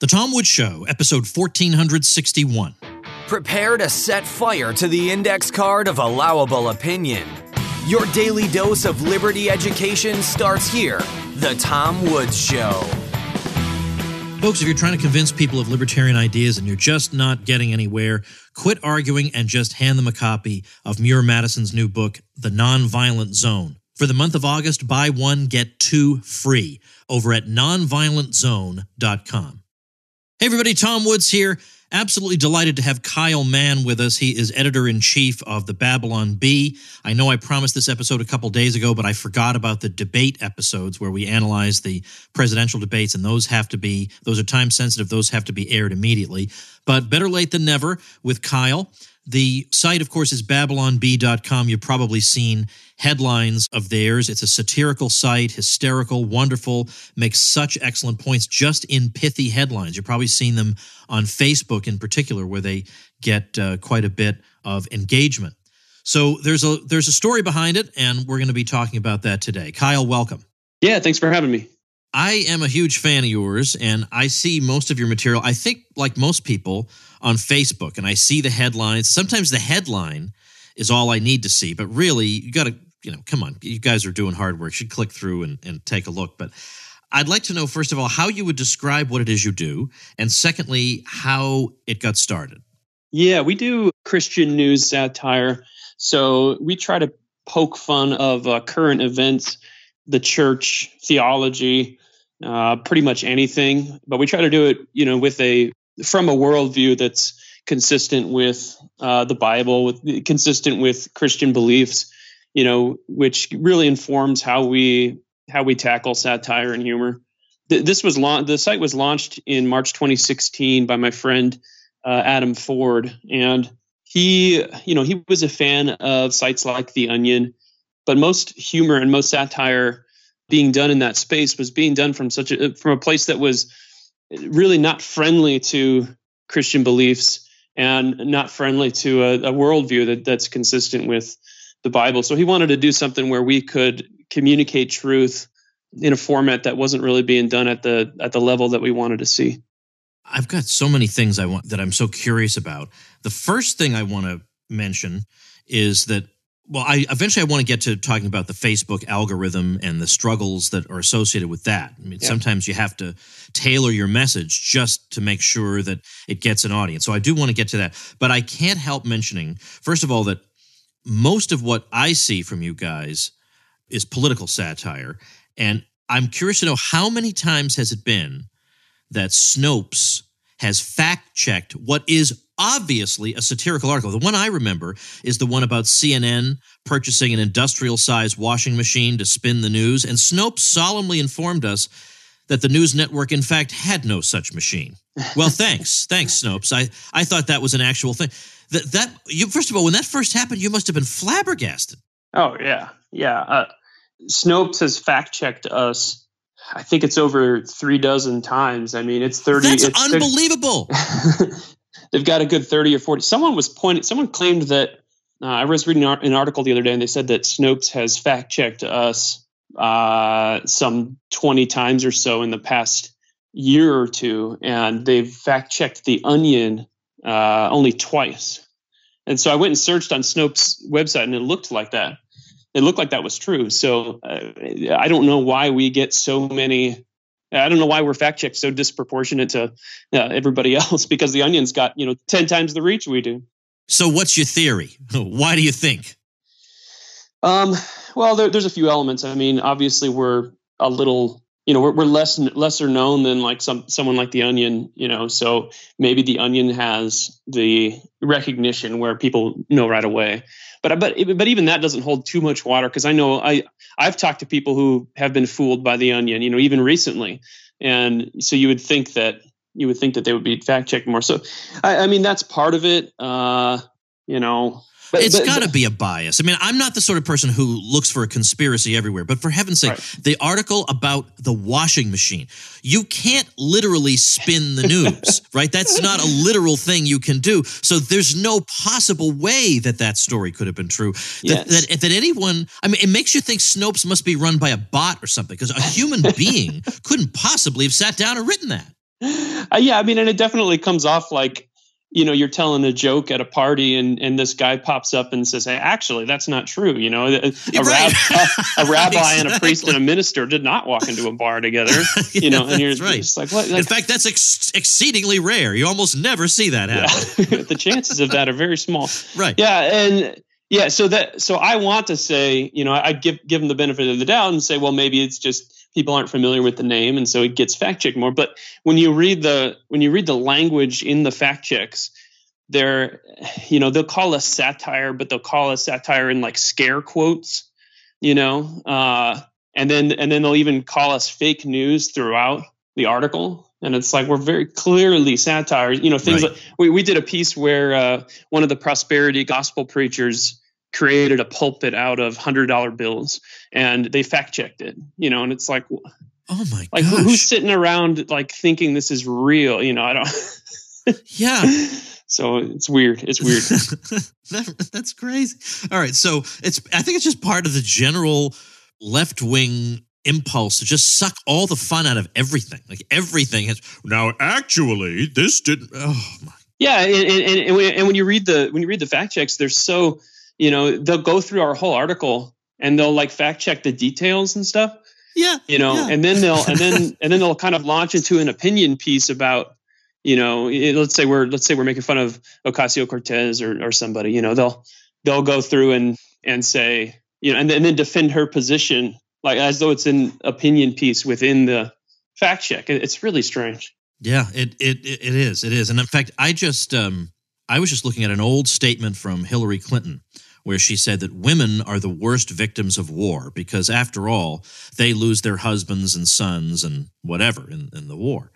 The Tom Woods Show, episode 1461. Prepare to set fire to the index card of allowable opinion. Your daily dose of liberty education starts here. The Tom Woods Show. Folks, if you're trying to convince people of libertarian ideas and you're just not getting anywhere, quit arguing and just hand them a copy of Muir Madison's new book, The Nonviolent Zone. For the month of August, buy one, get two free over at nonviolentzone.com. Hey, everybody, Tom Woods here. Absolutely delighted to have Kyle Mann with us. He is editor in chief of the Babylon Bee. I know I promised this episode a couple days ago, but I forgot about the debate episodes where we analyze the presidential debates, and those have to be, those are time sensitive, those have to be aired immediately. But better late than never with Kyle. The site, of course, is babylonbee.com. You've probably seen headlines of theirs. It's a satirical site, hysterical, wonderful, makes such excellent points just in pithy headlines. You've probably seen them on Facebook in particular, where they get uh, quite a bit of engagement. So there's a there's a story behind it, and we're going to be talking about that today. Kyle, welcome. Yeah, thanks for having me. I am a huge fan of yours, and I see most of your material. I think, like most people, on Facebook, and I see the headlines. Sometimes the headline is all I need to see, but really, you got to, you know, come on, you guys are doing hard work. You should click through and, and take a look. But I'd like to know, first of all, how you would describe what it is you do, and secondly, how it got started. Yeah, we do Christian news satire. So we try to poke fun of uh, current events, the church, theology, uh, pretty much anything. But we try to do it, you know, with a from a worldview that's consistent with uh, the Bible, with consistent with Christian beliefs, you know, which really informs how we how we tackle satire and humor. This was la- the site was launched in March 2016 by my friend uh, Adam Ford, and he, you know, he was a fan of sites like The Onion, but most humor and most satire being done in that space was being done from such a from a place that was really not friendly to Christian beliefs and not friendly to a, a worldview that, that's consistent with the Bible. So he wanted to do something where we could communicate truth in a format that wasn't really being done at the at the level that we wanted to see. I've got so many things I want that I'm so curious about. The first thing I want to mention is that well, I eventually I want to get to talking about the Facebook algorithm and the struggles that are associated with that. I mean, yeah. sometimes you have to tailor your message just to make sure that it gets an audience. So I do want to get to that, but I can't help mentioning first of all that most of what I see from you guys is political satire, and I'm curious to know how many times has it been that Snopes has fact checked what is obviously a satirical article. The one I remember is the one about CNN purchasing an industrial sized washing machine to spin the news, and Snopes solemnly informed us that the news network, in fact, had no such machine. Well, thanks. thanks, Snopes. I, I thought that was an actual thing. That, that you First of all, when that first happened, you must have been flabbergasted. Oh, yeah. Yeah. Uh, Snopes has fact checked us I think it's over three dozen times. I mean, it's thirty. That's it's unbelievable. they've got a good thirty or forty. Someone was pointing. Someone claimed that uh, I was reading an article the other day, and they said that Snopes has fact checked us uh, some twenty times or so in the past year or two, and they've fact checked the Onion uh, only twice. And so I went and searched on Snopes' website, and it looked like that it looked like that was true. So uh, I don't know why we get so many. I don't know why we're fact checked so disproportionate to uh, everybody else because the Onion's got you know ten times the reach we do. So what's your theory? Why do you think? Um, well, there, there's a few elements. I mean, obviously we're a little you know we're, we're less lesser known than like some someone like the onion you know so maybe the onion has the recognition where people know right away. But but but even that doesn't hold too much water because i know i i've talked to people who have been fooled by the onion you know even recently. And so you would think that you would think that they would be fact checked more. So I, I mean that's part of it. Uh you know but, it's got to be a bias. I mean, I'm not the sort of person who looks for a conspiracy everywhere, but for heaven's sake, right. the article about the washing machine, you can't literally spin the news, right? That's not a literal thing you can do. So there's no possible way that that story could have been true. That, yes. that, that anyone, I mean, it makes you think Snopes must be run by a bot or something because a human being couldn't possibly have sat down and written that. Uh, yeah, I mean, and it definitely comes off like you know you're telling a joke at a party and and this guy pops up and says hey actually that's not true you know a, a, Right. rab- a, a rabbi and a priest and a minister did not walk into a bar together you know and you're right. just like what In fact, that's ex- exceedingly rare. You almost never see that happen. yeah. the chances of that are very small Right. yeah and yeah so that so i want to say you know i give give them the benefit of the doubt and say well maybe it's just people aren't familiar with the name and so it gets fact checked more. But when you read the when you read the language in the fact checks they're you know they'll call us satire but they'll call us satire in like scare quotes you know uh and then and then they'll even call us fake news throughout the article. And it's like we're very clearly satire you know things Right. like we, we did a piece where uh, one of the prosperity gospel preachers created a pulpit out of hundred dollar bills and they fact checked it you know and it's like Oh my like gosh. who's sitting around like thinking this is real you know i don't yeah. so it's weird it's weird That- that's crazy. All right, so it's I think it's just part of the general left wing impulse to just suck all the fun out of everything. Like everything has now actually this didn't. Oh my. Yeah, and, and, and, when- and when you read the when you read the fact checks, they're so you know they'll go through our whole article and they'll like fact check the details and stuff, Yeah. you know, Yeah. and then they'll and then and then they'll kind of launch into an opinion piece about you know it- let's say we're let's say we're making fun of Ocasio Cortez or or somebody, you know, they'll they'll go through and and say you know and, then- and then defend her position like as though it's an opinion piece within the fact check. It- It's really strange. Yeah, it, it it it is. It is. And in fact, I just um I was just looking at an old statement from Hillary Clinton where she said that women are the worst victims of war because after all, they lose their husbands and sons and whatever in, in the war.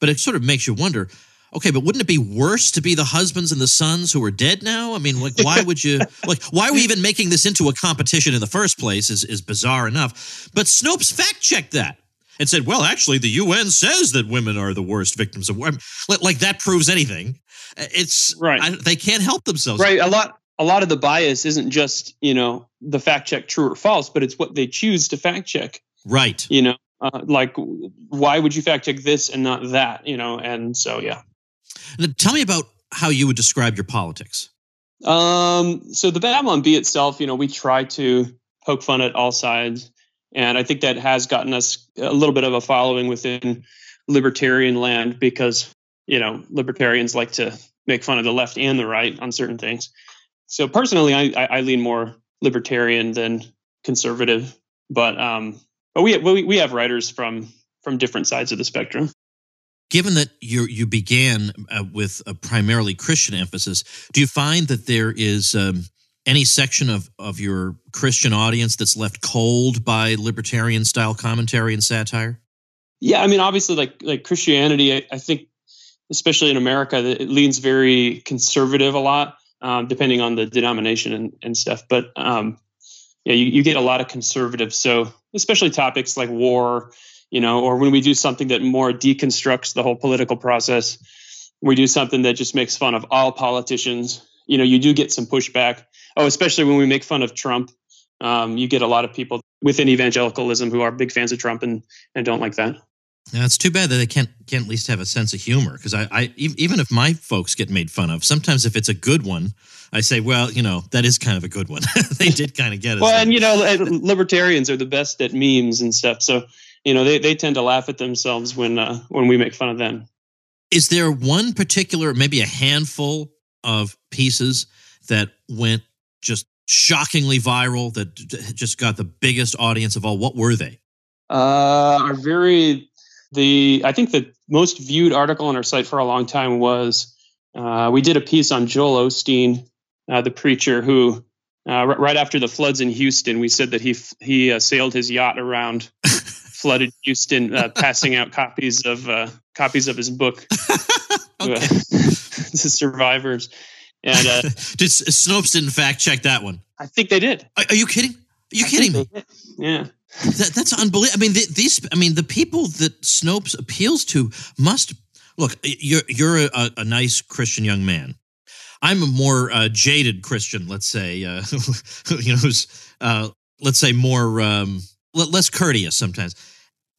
But it sort of makes you wonder, okay, but wouldn't it be worse to be the husbands and the sons who are dead now? I mean, like why would you like why are we even making this into a competition in the first place is is bizarre enough. But Snopes fact checked that and said, "Well, actually, the UN says that women are the worst victims of war." Like, like that proves anything. It's Right. I, they can't help themselves. right a lot a lot of the bias isn't just you know the fact check true or false but it's what they choose to fact check Right. you know uh, like why would you fact check this and not that you know and so yeah Now, tell me about how you would describe your politics. um so the babylon bee itself you know we try to poke fun at all sides and i think that has gotten us a little bit of a following within libertarian land because you know libertarians like to make fun of the left and the right on certain things so personally i i, I lean more libertarian than conservative but um but we we we have writers from from different sides of the spectrum Given that you you began uh, with a primarily Christian emphasis, do you find that there is um, any section of of your Christian audience that's left cold by libertarian style commentary and satire? Yeah, I mean, obviously, like like Christianity, I, I think, especially in America, that it leans very conservative a lot, um, depending on the denomination and, and stuff. But um, yeah, you, you get a lot of conservatives. So especially topics like war, you know, or when we do something that more deconstructs the whole political process, we do something that just makes fun of all politicians. You know, you do get some pushback. Oh, especially when we make fun of Trump, um, you get a lot of people within evangelicalism who are big fans of Trump and and don't like that. Now, it's too bad that they can't can't at least have a sense of humor because I, I even if my folks get made fun of, sometimes if it's a good one, I say, well, you know, that is kind of a good one. they did kind of get it. Well, and you know, libertarians are the best at memes and stuff. So, you know, they, they tend to laugh at themselves when uh, when we make fun of them. is there one particular, maybe a handful of pieces that went just shockingly viral that just got the biggest audience of all? What were they? Uh, our very the I think the most viewed article on our site for a long time was uh, we did a piece on Joel Osteen, uh, the preacher who. Uh, r- right after the floods in Houston, we said that he f- he uh, sailed his yacht around flooded Houston, uh, passing out copies of uh, copies of his book Okay. to survivors. And uh, Did Snopes didn't fact check that one? I think they did. Are, are you kidding? Are you I kidding me? Yeah. That, that's unbelievable. I mean, the, these. I mean, the people that Snopes appeals to must look. You're you're a, a nice Christian young man. I'm a more uh, jaded Christian, let's say. Uh, you know, who's uh, let's say more um, le- less courteous sometimes.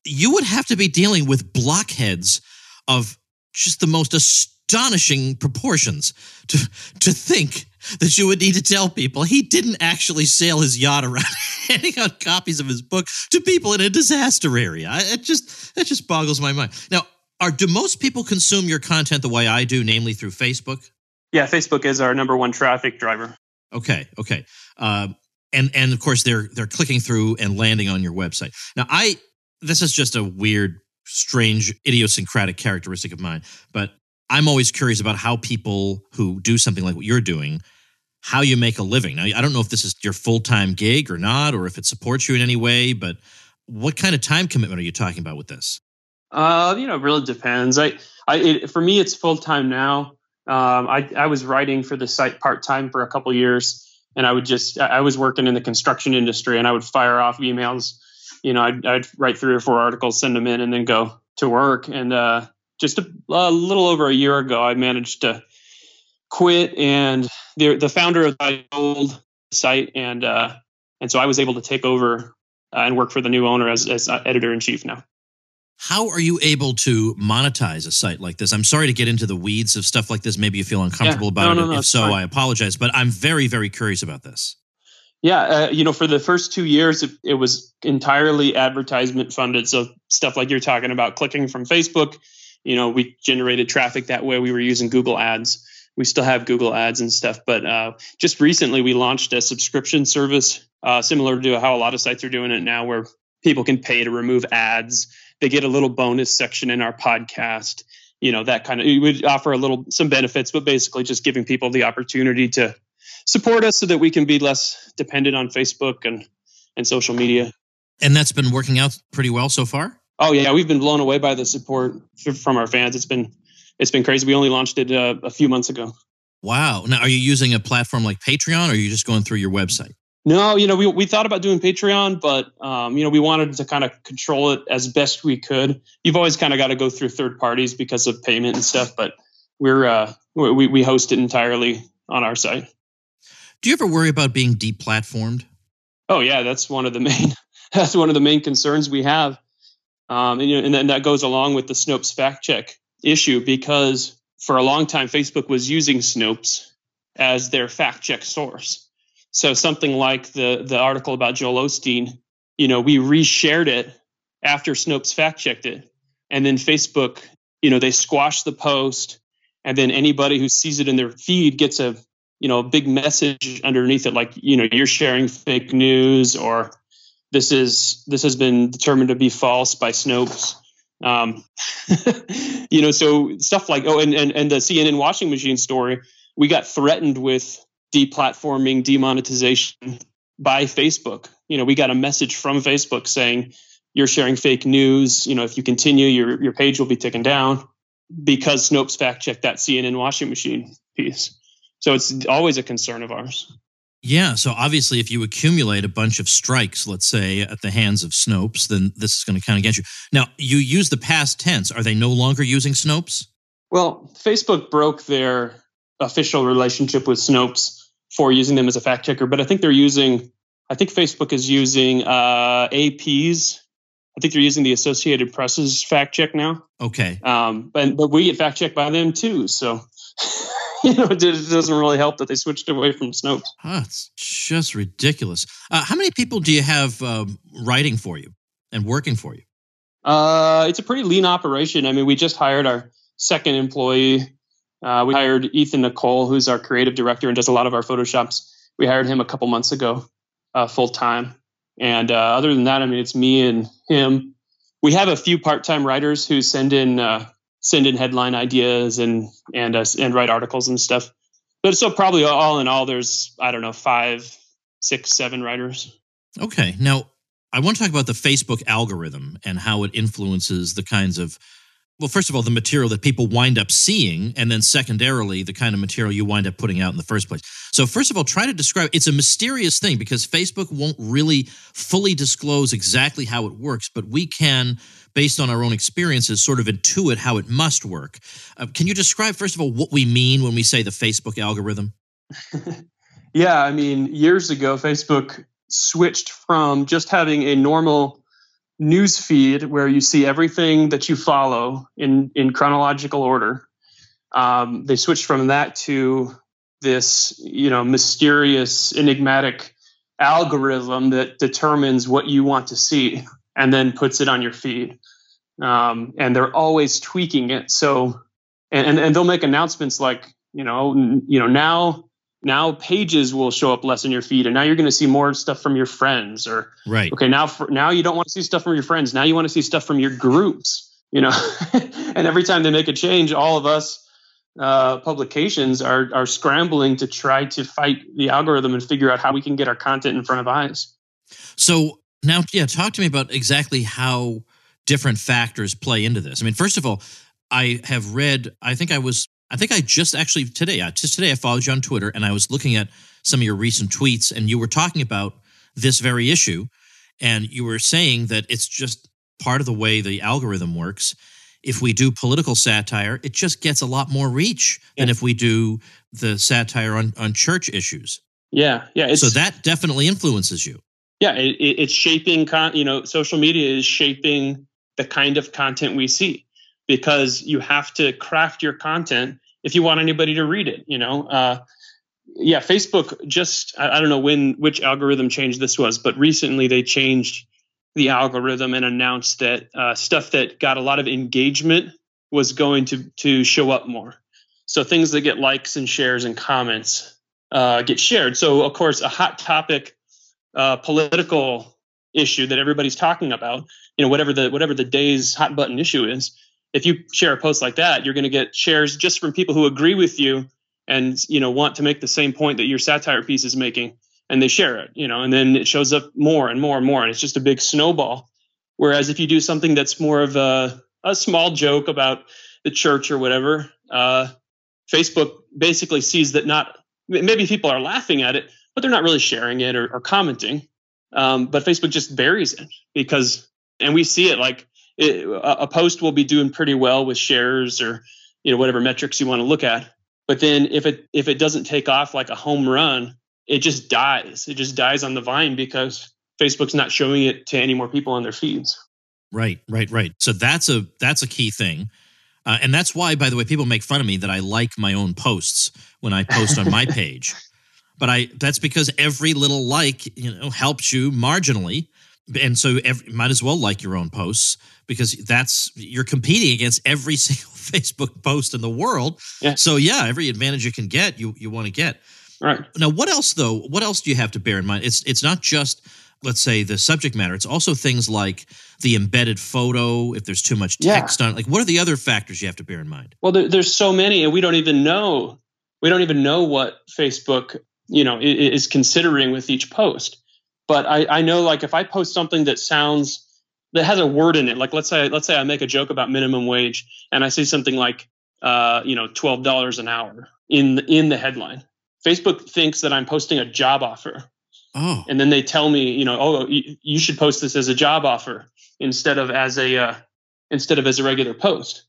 You would have to be dealing with blockheads of just the most astonishing proportions to to think that you would need to tell people he didn't actually sail his yacht around handing out copies of his book to people in a disaster area. It just that just boggles my mind. Now, are do most people consume your content the way I do, namely through Facebook? Yeah, Facebook is our number one traffic driver. Okay, okay, uh, and and of course they're they're clicking through and landing on your website. Now, I this is just a weird, strange, idiosyncratic characteristic of mine, but I'm always curious about how people who do something like what you're doing how you make a living. Now, I don't know if this is your full time gig or not, or if it supports you in any way, but what kind of time commitment are you talking about with this? Uh, you know, it really depends. I, I, it, for me, it's full time now. Um, I, I was writing for the site part time for a couple years, and I would just, I was working in the construction industry, and I would fire off emails. You know, I'd, I'd write three or four articles, send them in, and then go to work. And uh, just a, a little over a year ago, I managed to quit and the the founder of my old site and uh, and so I was able to take over uh, and work for the new owner as, as uh, editor in chief now. How are you able to monetize a site like this? I'm sorry to get into the weeds of stuff like this. Maybe you feel uncomfortable yeah, about no, it. No, no, if so, fine. I apologize. But I'm very, very curious about this. Yeah, uh, you know, for the first two years, it, it, was entirely advertisement funded. So stuff like you're talking about, clicking from Facebook. You know, we generated traffic that way. We were using Google Ads we still have Google Ads and stuff. But uh, just recently, we launched a subscription service uh, similar to how a lot of sites are doing it now, where people can pay to remove ads. They get a little bonus section in our podcast. You know that kind of. We would offer a little some benefits, but basically just giving people the opportunity to support us so that we can be less dependent on Facebook and and social media. And that's been working out pretty well so far. Oh yeah, we've been blown away by the support from our fans. It's been it's been crazy. We only launched it uh, a few months ago. Wow. Now, are you using a platform like Patreon or are you just going through your website? No, you know, we, we thought about doing Patreon, but, um, you know, we wanted to kind of control it as best we could. You've always kind of got to go through third parties because of payment and stuff, but we're, uh, we, we host it entirely on our site. Do you ever worry about being deplatformed? Oh yeah, that's one of the main, that's one of the main concerns we have. Um, and, you know, and then that goes along with the Snopes fact check issue because for a long time, Facebook was using Snopes as their fact check source. So something like the the article about Joel Osteen, you know, we reshared it after Snopes fact checked it, and then Facebook, you know, they squashed the post, and then anybody who sees it in their feed gets a you know a big message underneath it, like you know you're sharing fake news or this is this has been determined to be false by Snopes. Um, you know, so stuff like oh, and, and and the CNN washing machine story, we got threatened with deplatforming, demonetization by Facebook. You know, we got a message from Facebook saying you're sharing fake news. You know, if you continue, your your page will be taken down because Snopes fact checked that CNN washing machine piece. So it's always a concern of ours. Yeah. So obviously, if you accumulate a bunch of strikes, let's say at the hands of Snopes, then this is going to count against you. Now, you use the past tense. Are they no longer using Snopes? Well, Facebook broke their official relationship with Snopes for using them as a fact checker, but I think they're using, I think Facebook is using uh, AP's. I think they're using the Associated Press's fact check now. Okay. Um, but, but we get fact checked by them too. So. you know, it doesn't really help that they switched away from Snopes. Oh, it's just ridiculous. Uh, how many people do you have um, writing for you and working for you? Uh, it's a pretty lean operation. I mean, we just hired our second employee. Uh, we hired Ethan Nicolle, who's our creative director and does a lot of our photoshops. We hired him a couple months ago, uh, full time. And uh, other than that, I mean, it's me and him. We have a few part-time writers who send in uh, send in headline ideas and and uh, and write articles and stuff. But so probably all in all, there's I don't know five, six, seven writers. Okay, now I want to talk about the Facebook algorithm and how it influences the kinds of well, first of all, the material that people wind up seeing, and then secondarily, the kind of material you wind up putting out in the first place. So, first of all, try to describe it's a mysterious thing because Facebook won't really fully disclose exactly how it works, but we can, based on our own experiences, sort of intuit how it must work. Uh, can you describe, first of all, what we mean when we say the Facebook algorithm? yeah, I mean, years ago, Facebook switched from just having a normal news feed where you see everything that you follow in in chronological order. Um, they switched from that to this, you know, mysterious, enigmatic algorithm that determines what you want to see and then puts it on your feed. Um, and they're always tweaking it. So, and, and they'll make announcements like, you know, you know, now now pages will show up less in your feed and now you're going to see more stuff from your friends or right. okay now for, now you don't want to see stuff from your friends now you want to see stuff from your groups you know? And every time they make a change all of us uh, publications are are scrambling to try to fight the algorithm and figure out how we can get our content in front of eyes. So now yeah talk to me about exactly how different factors play into this. I mean first of all i have read i think i was I think I just actually today, just today, I followed you on Twitter and I was looking at some of your recent tweets and you were talking about this very issue. And you were saying that it's just part of the way the algorithm works. If we do political satire, it just gets a lot more reach yeah. than if we do the satire on, on church issues. Yeah. Yeah. so that definitely influences you. Yeah. It, it's shaping, con- you know, social media is shaping the kind of content we see because you have to craft your content if you want anybody to read it you know? Uh, yeah facebook just I, I, don't know when which algorithm change this was but recently they changed the algorithm and announced that uh, stuff that got a lot of engagement was going to to show up more. So things that get likes and shares and comments uh, get shared. So of course a hot topic uh, political issue that everybody's talking about you know whatever the whatever the day's hot button issue is if you share a post like that, you're going to get shares just from people who agree with you and you know want to make the same point that your satire piece is making, and they share it. You know, and then it shows up more and more and more, and it's just a big snowball. Whereas if you do something that's more of a a small joke about the church or whatever, uh, Facebook basically sees that not maybe people are laughing at it, but they're not really sharing it or, or commenting. Um, but Facebook just buries it because, and we see it like it, a post will be doing pretty well with shares or you know whatever metrics you want to look at. But then if it if it doesn't take off like a home run it just dies. It just dies on the vine because facebook's not showing it to any more people on their feeds. Right right right. So that's a that's a key thing. Uh, and that's why by the way people make fun of me that i like my own posts when i post on my page. But i that's because every little like you know helps you marginally and so every, might as well like your own posts because that's you're competing against every single Facebook post in the world. Yeah. So yeah, every advantage you can get, you you want to get. Right. Now, what else though? What else do you have to bear in mind? It's it's not just let's say the subject matter. It's also things like the embedded photo. If there's too much text yeah. on, it. like what are the other factors you have to bear in mind? Well, there, there's so many, and we don't even know. We don't even know what Facebook, you know, is considering with each post. But I, I know, like, if I post something that sounds that has a word in it. Like let's say let's say I make a joke about minimum wage and I say something like uh, you know twelve dollars an hour in the, in the headline. Facebook thinks that I'm posting a job offer. Oh. And then they tell me, you know, oh, you, you should post this as a job offer instead of as a uh, instead of as a regular post.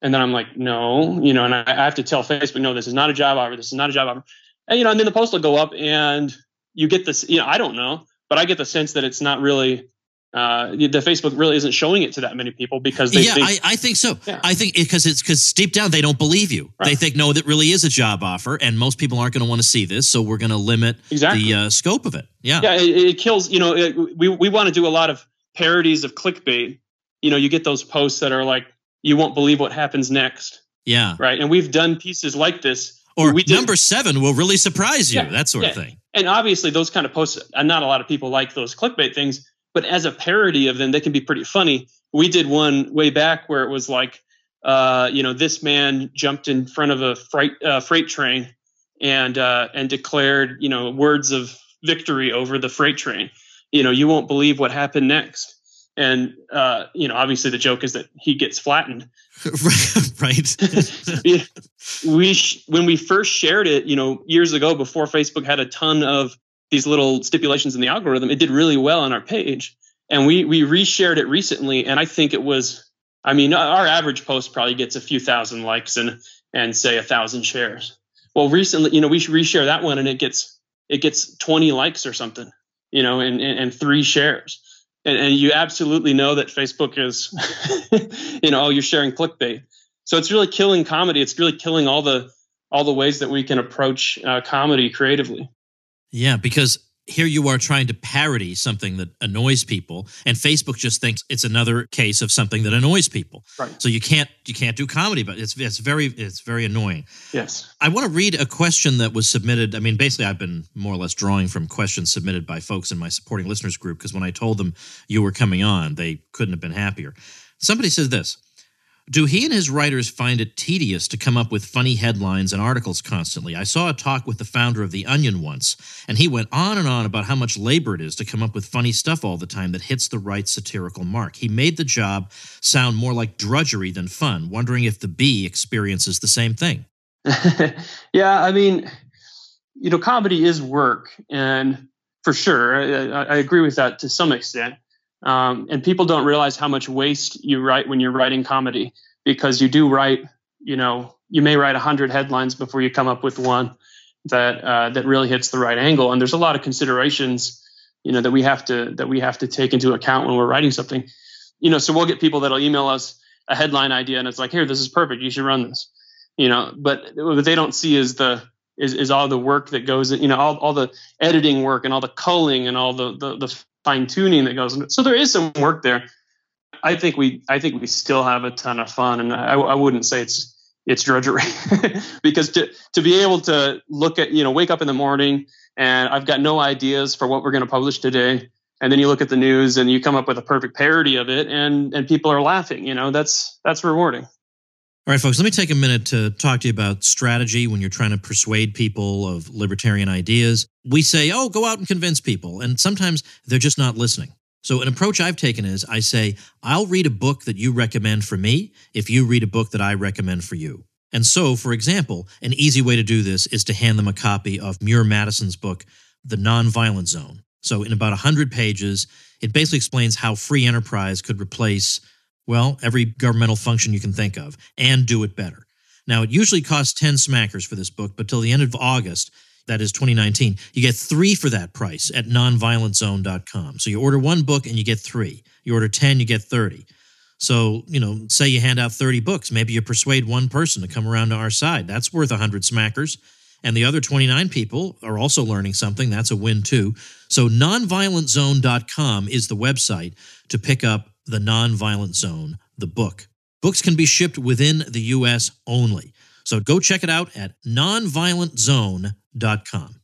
And then I'm like, no, you know, and I, I have to tell Facebook, no, this is not a job offer. This is not a job offer. And you know, and then the post will go up, and you get this. You know, I don't know, but I get the sense that it's not really uh, the Facebook really isn't showing it to that many people because they, yeah, I, I, think so. Yeah. I think because it's because deep down they don't believe you. Right. They think no, that really is a job offer, and most people aren't going to want to see this, so we're going to limit exactly. the uh, scope of it. Yeah, yeah, it, it kills. You know, it, we we want to do a lot of parodies of clickbait. You know, you get those posts that are like, "You won't believe what happens next." Yeah, right. And we've done pieces like this. Or we number seven will really surprise you. Yeah, that sort yeah. of thing. And obviously, those kind of posts, and not a lot of people like those clickbait things but as a parody of them, they can be pretty funny. We did one way back where it was like, uh, you know, this man jumped in front of a freight uh, freight train and uh, and declared, you know, words of victory over the freight train. You know, you won't believe what happened next. And uh, you know, obviously, the joke is that he gets flattened. right. we when we first shared it, you know, years ago before Facebook had a ton of these little stipulations in the algorithm, it did really well on our page. And we we reshared it recently, and I think it was, I mean, our average post probably gets a few thousand likes and and say a thousand shares. Well, recently, you know, we reshare that one, and it gets it gets 20 likes or something, you know, and and, and three shares. And, and you absolutely know that Facebook is, you know, you're sharing clickbait. So it's really killing comedy. It's really killing all the all the ways that we can approach uh, comedy creatively. Yeah, because here you are trying to parody something that annoys people and facebook just thinks it's another case of something that annoys people. Right. So you can't you can't do comedy but it's it's very it's very annoying. Yes. I want to read a question that was submitted i mean basically i've been more or less drawing from questions submitted by folks in my supporting listeners group because when i told them you were coming on they couldn't have been happier. Somebody says this do he and his writers find it tedious to come up with funny headlines and articles constantly? I saw a talk with the founder of The Onion once, and he went on and on about how much labor it is to come up with funny stuff all the time that hits the right satirical mark. He made the job sound more like drudgery than fun, wondering if the bee experiences the same thing. yeah, I mean, you know, comedy is work, and for sure, I, I agree with that to some extent. Um, and people don't realize how much waste you write when you're writing comedy because you do write, you know, you may write a hundred headlines before you come up with one that uh, that really hits the right angle. And there's a lot of considerations, you know, that we have to that we have to take into account when we're writing something. You know, so we'll get people that'll email us a headline idea and it's like, here, this is perfect. You should run this. You know, but what they don't see is the is, is all the work that goes in, you know, all, all the editing work and all the culling and all the, the, the fine tuning that goes into. So there is some work there. I think we I think we still have a ton of fun, and I, I wouldn't say it's it's drudgery because to to be able to look at you know wake up in the morning and I've got no ideas for what we're going to publish today, and then you look at the news and you come up with a perfect parody of it, and and people are laughing. You know that's that's rewarding. All right, folks, let me take a minute to talk to you about strategy when you're trying to persuade people of libertarian ideas. We say, oh, go out and convince people. And sometimes they're just not listening. So, an approach I've taken is I say, I'll read a book that you recommend for me if you read a book that I recommend for you. And so, for example, an easy way to do this is to hand them a copy of Muir Madison's book, The Nonviolent Zone. So, in about 100 pages, it basically explains how free enterprise could replace well, every governmental function you can think of, and do it better. Now, it usually costs 10 smackers for this book, but till the end of August, that is 2019, you get three for that price at nonviolentzone.com. So you order one book and you get three. You order 10, you get 30. So, you know, say you hand out 30 books, maybe you persuade one person to come around to our side. That's worth 100 smackers. And the other 29 people are also learning something. That's a win too. So, nonviolentzone.com is the website to pick up the Nonviolent Zone, the book. Books can be shipped within the U.S. only. So go check it out at nonviolentzone.com.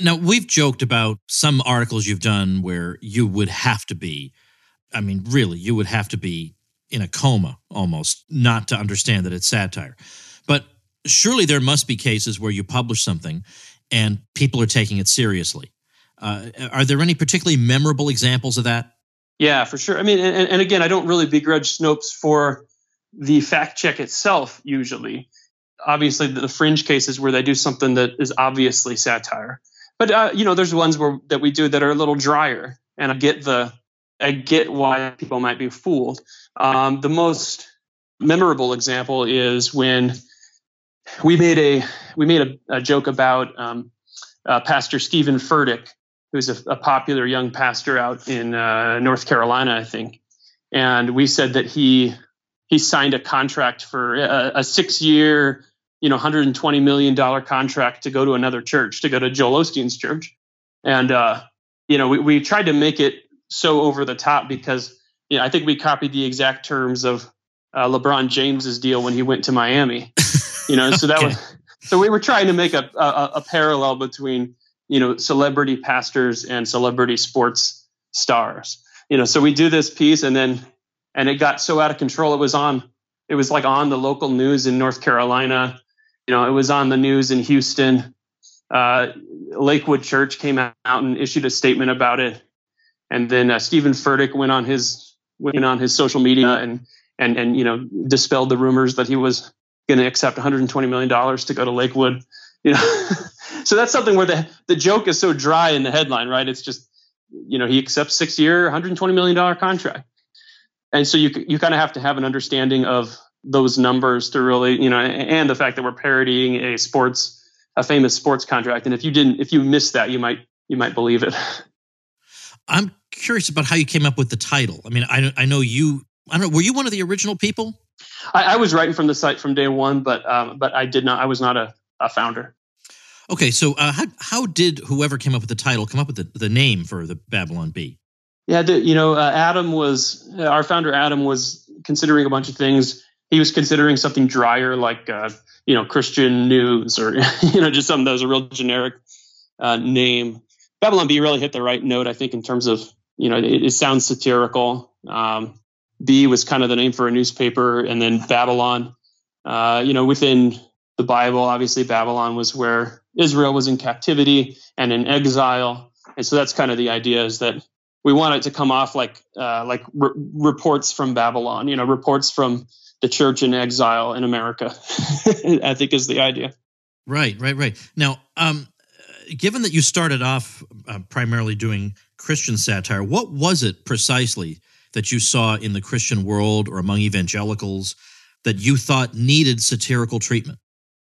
Now, we've joked about some articles you've done where you would have to be, I mean, really, you would have to be in a coma almost not to understand that it's satire. But surely there must be cases where you publish something and people are taking it seriously. Uh, are there any particularly memorable examples of that? Yeah, for sure. I mean, and, and again, I don't really begrudge Snopes for the fact check itself. Usually, obviously, the fringe cases where they do something that is obviously satire. But uh, you know, there's ones where that we do that are a little drier, and I get the, I get why people might be fooled. Um, the most memorable example is when we made a we made a, a joke about um, uh, Pastor Steven Furtick, who's a, a popular young pastor out in uh, North Carolina, I think. And we said that he he signed a contract for a, a six year, you know, 120 million dollar contract to go to another church, to go to Joel Osteen's church. And uh, you know, we, we tried to make it so over the top because you know, I think we copied the exact terms of uh, LeBron James's deal when he went to Miami. You know, so that okay. was so we were trying to make a, a, a parallel between you know celebrity pastors and celebrity sports stars. You know so we do this piece and then and it got so out of control. It was on it was like on the local news in north carolina. You know it was on the news in houston. Uh, lakewood church came out and issued a statement about it. And then uh, steven furtick went on his went on his social media and and and you know dispelled the rumors that he was going to accept 120 million dollars to go to lakewood you know so that's something where the the joke is so dry in the headline, right? It's just you know he accepts six year, 120 million dollar contract, and so you you kind of have to have an understanding of those numbers to really you know, and the fact that we're parodying a sports a famous sports contract, and if you didn't if you missed that, you might you might believe it. I'm curious about how you came up with the title. I mean, I, I know you. I don't know. Were you one of the original people? I, I was writing from the site from day one, but um, but I did not. I was not a, a founder. Okay, so uh, how how did whoever came up with the title come up with the, the name for the Babylon Bee? Yeah, the, you know, uh, Adam was uh, our founder. Adam was considering a bunch of things. He was considering something drier, like uh, you know, Christian News, or you know, just something that was a real generic uh, name. Babylon Bee really hit the right note, I think, in terms of you know, it, it sounds satirical. Um, Bee was kind of the name for a newspaper, and then Babylon. Uh, you know, within the Bible, obviously Babylon was where Israel was in captivity and in exile, and so that's kind of the idea is that we want it to come off like uh, like re- reports from Babylon. You know, reports from the church in exile in America. I think is the idea. Right, right, right. Now, um, given that you started off uh, primarily doing Christian satire, what was it precisely that you saw in the Christian world or among evangelicals that you thought needed satirical treatment?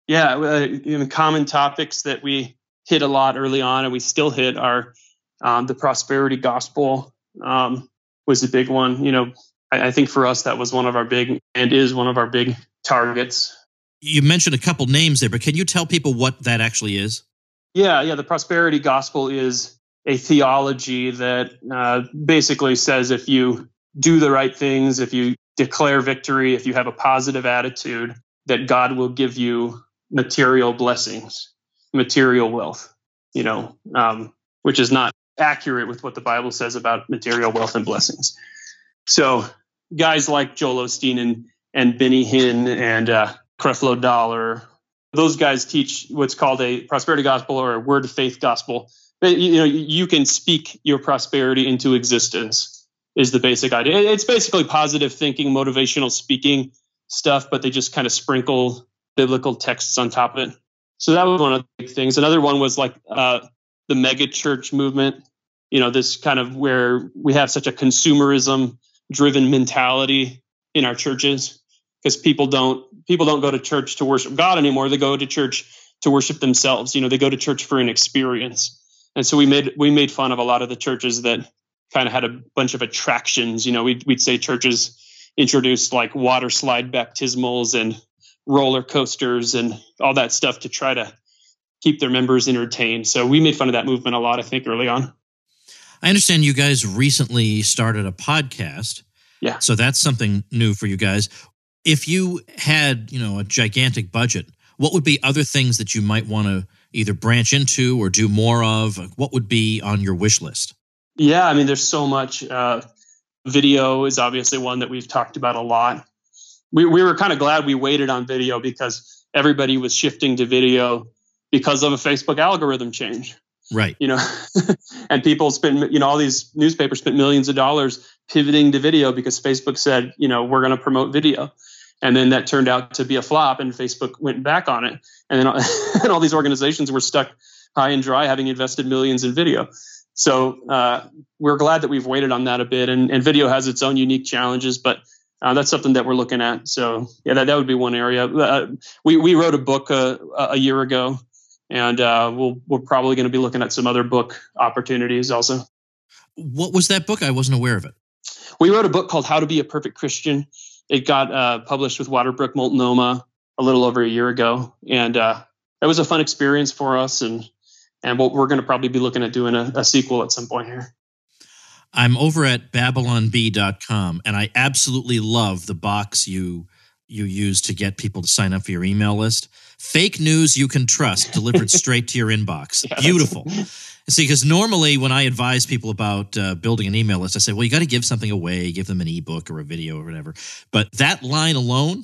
Yeah, uh, you know, common topics that we hit a lot early on, and we still hit are um, the prosperity gospel um, was a big one. You know, I, I think for us that was one of our big and is one of our big targets. You mentioned a couple names there, but can you tell people what that actually is? Yeah, yeah. The prosperity gospel is a theology that uh, basically says if you do the right things, if you declare victory, if you have a positive attitude, that God will give you material blessings, material wealth. You know, um, which is not accurate with what the Bible says about material wealth and blessings. So, guys like Joel Osteen and and Benny Hinn and uh, Creflo Dollar those guys teach what's called a prosperity gospel or a word of faith gospel. You know, you can speak your prosperity into existence is the basic idea. It's basically positive thinking, motivational speaking stuff, but they just kind of sprinkle biblical texts on top of it. So that was one of the big things. Another one was like uh, the mega church movement. You know, this kind of where we have such a consumerism driven mentality in our churches because people don't people don't go to church to worship God anymore. They go to church to worship themselves. You know, they go to church for an experience. And so we made we made fun of a lot of the churches that kind of had a bunch of attractions. You know, we'd, we'd say churches introduced like water slide baptismals and roller coasters and all that stuff to try to keep their members entertained. So we made fun of that movement a lot, I think, early on. I understand you guys recently started a podcast. Yeah. So that's something new for you guys if you had, you know, a gigantic budget, what would be other things that you might want to either branch into or do more of? What would be on your wish list? Yeah, I mean, there's so much. Uh, video is obviously one that we've talked about a lot. We, we were kind of glad we waited on video because everybody was shifting to video because of a Facebook algorithm change. Right. You know, and people spent, you know, all these newspapers spent millions of dollars pivoting to video because Facebook said, you know, we're going to promote video and then that turned out to be a flop and facebook went back on it and then and all these organizations were stuck high and dry having invested millions in video so uh, we're glad that we've waited on that a bit and, and video has its own unique challenges but uh, that's something that we're looking at. So yeah that, that would be one area. Uh, we, we wrote a book uh, a year ago and uh, we'll, we're probably going to be looking at some other book opportunities also. What was that book? I wasn't aware of it. We wrote a book called how to be a perfect christian. It got uh, published with Waterbrook Multnomah a little over a year ago, and uh, it was a fun experience for us. And and what we're going to probably be looking at doing a, a sequel at some point here. I'm over at babylonbee.com and I absolutely love the box you you use to get people to sign up for your email list. Fake news you can trust delivered straight to your inbox. Yeah, Beautiful. See, because normally when I advise people about uh, building an email list, I say, well, you got to give something away, give them an ebook or a video or whatever. But that line alone,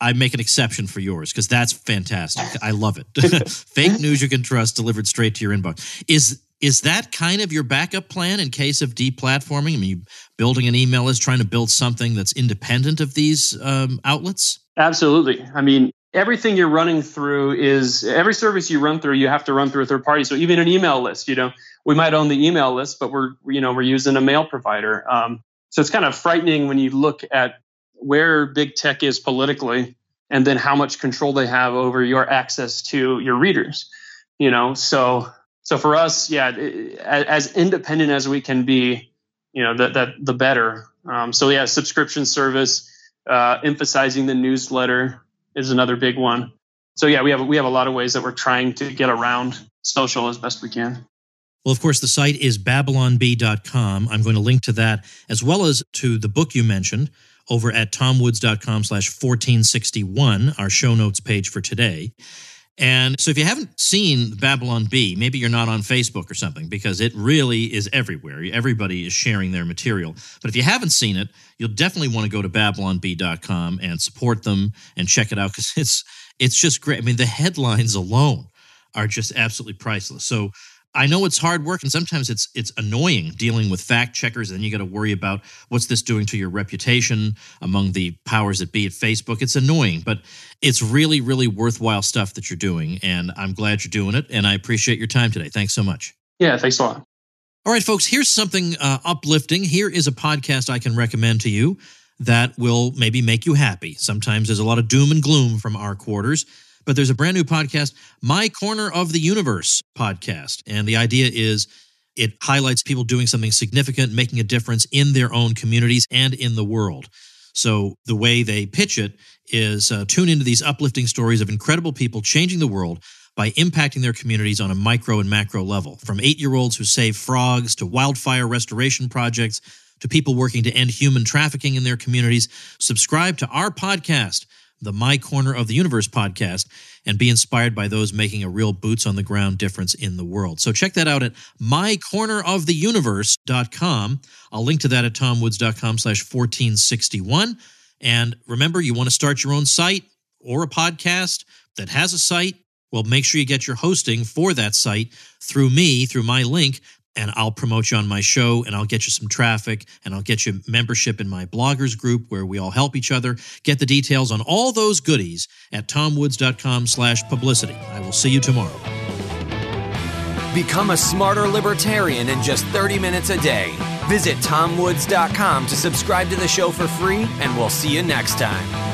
I make an exception for yours because that's fantastic. I love it. Fake news you can trust delivered straight to your inbox. Is is that kind of your backup plan in case of deplatforming? I mean, building an email list, trying to build something that's independent of these um, outlets? Absolutely. I mean, everything you're running through is every service you run through you have to run through a third party so even an email list you know we might own the email list but we're you know we're using a mail provider um, so it's kind of frightening when you look at where big tech is politically and then how much control they have over your access to your readers you know so so for us yeah as independent as we can be you know, that that the better. Um, so yeah, subscription service, uh, emphasizing the newsletter is another big one. So yeah, we have we have a lot of ways that we're trying to get around social as best we can. Well, of course, the site is babylonbee.com. I'm going to link to that as well as to the book you mentioned over at tomwoods.com slash 1461, our show notes page for today. And so if you haven't seen Babylon Bee, maybe you're not on Facebook or something because it really is everywhere. Everybody is sharing their material. But if you haven't seen it, you'll definitely want to go to babylonbee.com and support them and check it out because it's it's just great. I mean, the headlines alone are just absolutely priceless. So I know it's hard work and sometimes it's it's annoying dealing with fact checkers and then you got to worry about what's this doing to your reputation among the powers that be at Facebook. It's annoying, but it's really really worthwhile stuff that you're doing and I'm glad you're doing it and I appreciate your time today. Thanks so much. Yeah, thanks a lot. All right, folks, here's something uh, uplifting. Here is a podcast I can recommend to you that will maybe make you happy. Sometimes there's a lot of doom and gloom from our quarters. But there's a brand new podcast, My Corner of the Universe podcast. And the idea is it highlights people doing something significant, making a difference in their own communities and in the world. So the way they pitch it is uh, tune into these uplifting stories of incredible people changing the world by impacting their communities on a micro and macro level, from eight year olds who save frogs to wildfire restoration projects to people working to end human trafficking in their communities. Subscribe to our podcast the My Corner of the Universe podcast and be inspired by those making a real boots on the ground difference in the world. So check that out at mycorneroftheuniverse.com. I'll link to that at tomwoods.com slash 1461. And remember, you want to start your own site or a podcast that has a site? Well, make sure you get your hosting for that site through me, through my link and I'll promote you on my show and I'll get you some traffic and I'll get you membership in my bloggers group where we all help each other. Get the details on all those goodies at tomwoods.com slash publicity. I will see you tomorrow. Become a smarter libertarian in just 30 minutes a day. Visit tomwoods.com to subscribe to the show for free and we'll see you next time.